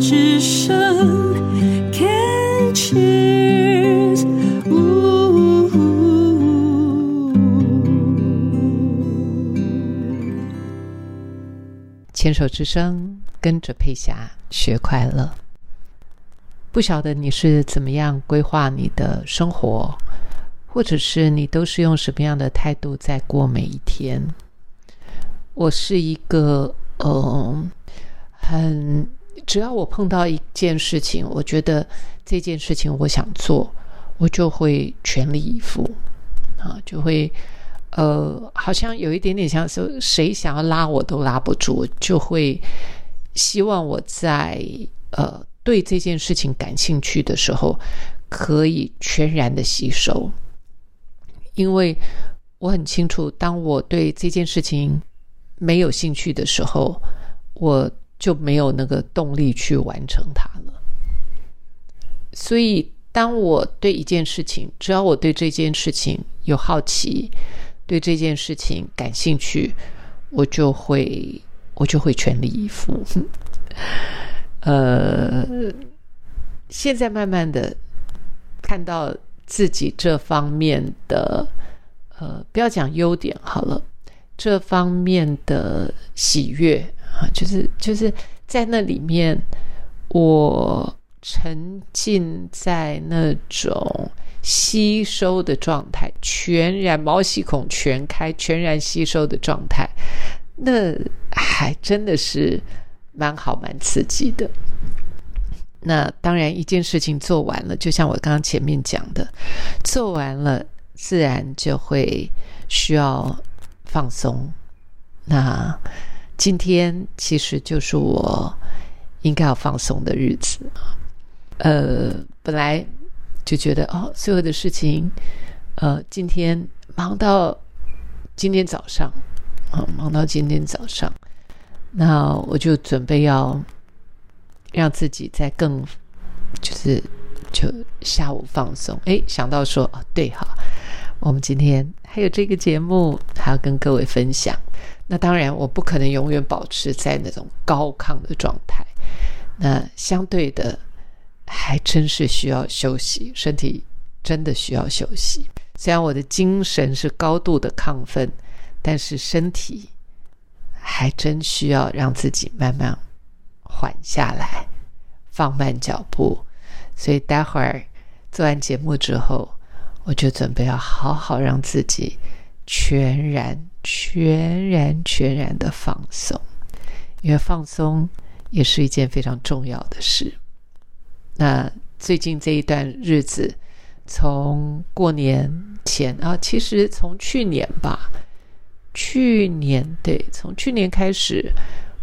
之声，Can cheers。牵手之声，跟着佩霞学快乐。不晓得你是怎么样规划你的生活，或者是你都是用什么样的态度在过每一天？我是一个，嗯，很只要我碰到一件事情，我觉得这件事情我想做，我就会全力以赴啊，就会。呃，好像有一点点像说，谁想要拉我都拉不住，就会希望我在呃对这件事情感兴趣的时候，可以全然的吸收。因为我很清楚，当我对这件事情没有兴趣的时候，我就没有那个动力去完成它了。所以，当我对一件事情，只要我对这件事情有好奇。对这件事情感兴趣，我就会我就会全力以赴。呃，现在慢慢的看到自己这方面的呃，不要讲优点好了，这方面的喜悦啊，就是就是在那里面，我沉浸在那种。吸收的状态，全然毛细孔全开，全然吸收的状态，那还真的是蛮好、蛮刺激的。那当然，一件事情做完了，就像我刚刚前面讲的，做完了自然就会需要放松。那今天其实就是我应该要放松的日子呃，本来。就觉得哦，所有的事情，呃，今天忙到今天早上，啊，忙到今天早上，那我就准备要让自己再更，就是就下午放松。哎，想到说哦，对哈，我们今天还有这个节目还要跟各位分享。那当然，我不可能永远保持在那种高亢的状态。那相对的。还真是需要休息，身体真的需要休息。虽然我的精神是高度的亢奋，但是身体还真需要让自己慢慢缓下来，放慢脚步。所以待会儿做完节目之后，我就准备要好好让自己全然、全然、全然的放松，因为放松也是一件非常重要的事。那最近这一段日子，从过年前啊，其实从去年吧，去年对，从去年开始，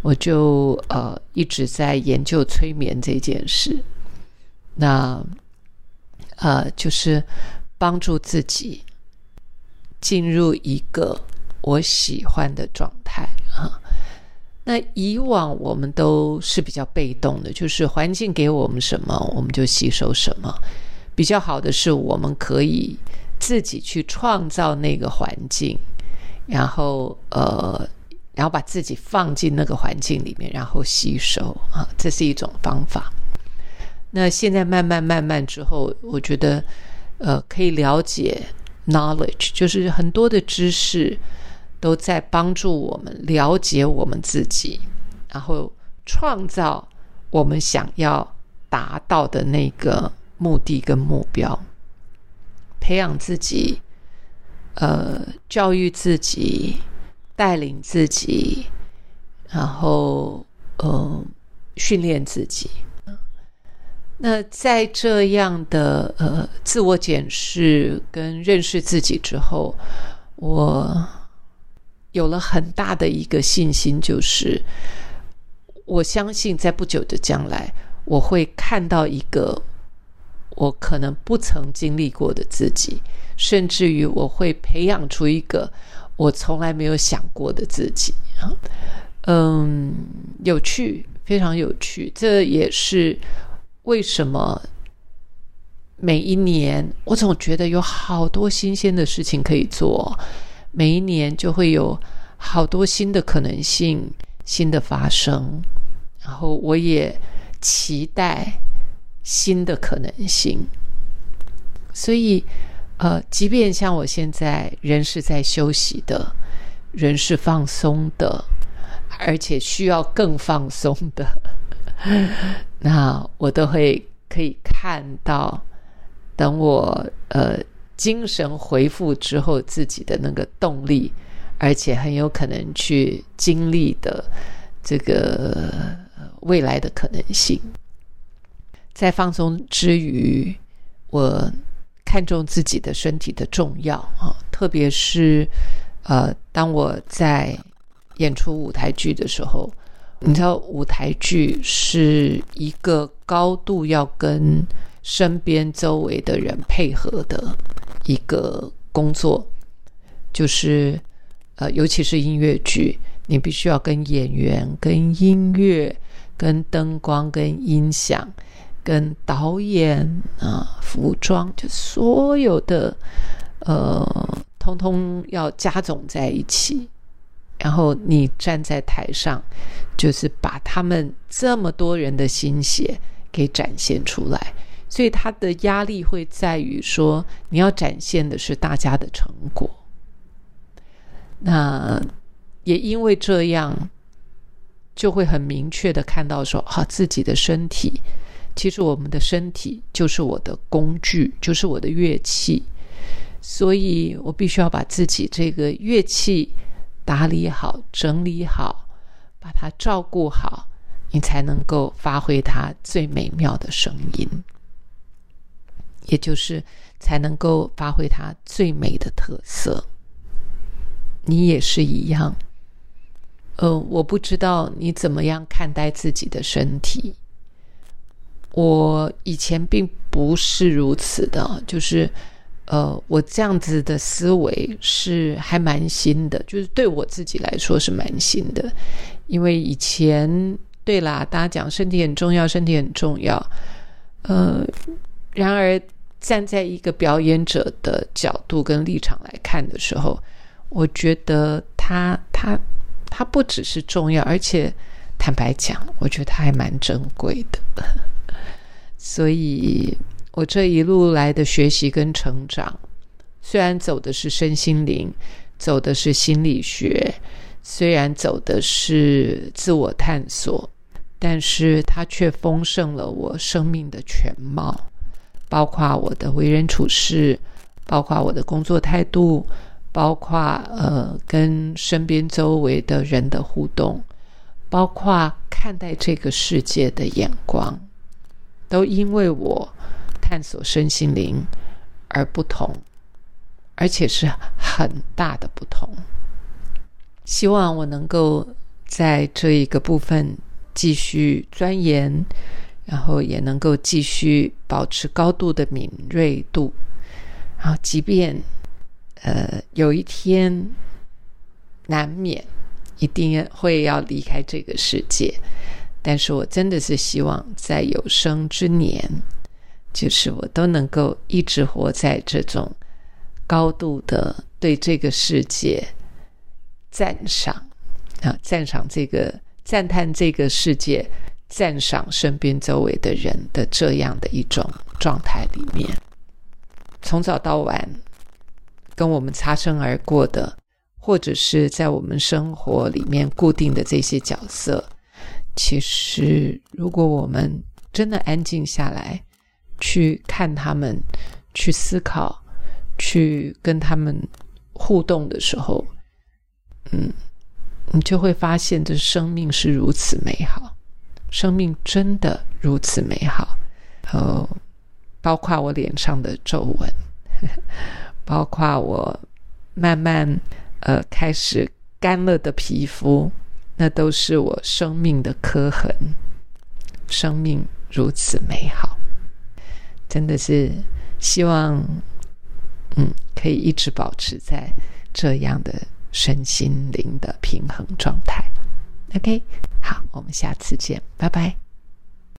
我就呃一直在研究催眠这件事。那呃，就是帮助自己进入一个我喜欢的状态啊。那以往我们都是比较被动的，就是环境给我们什么，我们就吸收什么。比较好的是，我们可以自己去创造那个环境，然后呃，然后把自己放进那个环境里面，然后吸收啊，这是一种方法。那现在慢慢慢慢之后，我觉得呃，可以了解 knowledge，就是很多的知识。都在帮助我们了解我们自己，然后创造我们想要达到的那个目的跟目标，培养自己，呃，教育自己，带领自己，然后呃，训练自己。那在这样的呃自我检视跟认识自己之后，我。有了很大的一个信心，就是我相信在不久的将来，我会看到一个我可能不曾经历过的自己，甚至于我会培养出一个我从来没有想过的自己啊。嗯，有趣，非常有趣。这也是为什么每一年我总觉得有好多新鲜的事情可以做。每一年就会有好多新的可能性、新的发生，然后我也期待新的可能性。所以，呃，即便像我现在人是在休息的，人是放松的，而且需要更放松的，那我都会可以看到，等我呃精神恢复之后，自己的那个动力，而且很有可能去经历的这个未来的可能性，在放松之余，我。看重自己的身体的重要啊，特别是呃，当我在演出舞台剧的时候，你知道，舞台剧是一个高度要跟身边周围的人配合的一个工作，就是呃，尤其是音乐剧，你必须要跟演员、跟音乐、跟灯光、跟音响。跟导演啊，服装，就所有的呃，通通要加总在一起。然后你站在台上，就是把他们这么多人的心血给展现出来。所以他的压力会在于说，你要展现的是大家的成果。那也因为这样，就会很明确的看到说，啊，自己的身体。其实我们的身体就是我的工具，就是我的乐器，所以我必须要把自己这个乐器打理好、整理好，把它照顾好，你才能够发挥它最美妙的声音，也就是才能够发挥它最美的特色。你也是一样，呃，我不知道你怎么样看待自己的身体。我以前并不是如此的，就是，呃，我这样子的思维是还蛮新的，就是对我自己来说是蛮新的，因为以前对啦，大家讲身体很重要，身体很重要，呃，然而站在一个表演者的角度跟立场来看的时候，我觉得他他他不只是重要，而且坦白讲，我觉得他还蛮珍贵的。所以，我这一路来的学习跟成长，虽然走的是身心灵，走的是心理学，虽然走的是自我探索，但是它却丰盛了我生命的全貌，包括我的为人处事，包括我的工作态度，包括呃跟身边周围的人的互动，包括看待这个世界的眼光。都因为我探索身心灵而不同，而且是很大的不同。希望我能够在这一个部分继续钻研，然后也能够继续保持高度的敏锐度。然后，即便呃有一天难免一定会要离开这个世界。但是我真的是希望在有生之年，就是我都能够一直活在这种高度的对这个世界赞赏啊，赞赏这个赞叹这个世界，赞赏身边周围的人的这样的一种状态里面，从早到晚跟我们擦身而过的，或者是在我们生活里面固定的这些角色。其实，如果我们真的安静下来，去看他们，去思考，去跟他们互动的时候，嗯，你就会发现，这生命是如此美好，生命真的如此美好。哦，包括我脸上的皱纹，包括我慢慢呃开始干了的皮肤。那都是我生命的刻痕，生命如此美好，真的是希望，嗯，可以一直保持在这样的身心灵的平衡状态。OK，好，我们下次见，拜拜。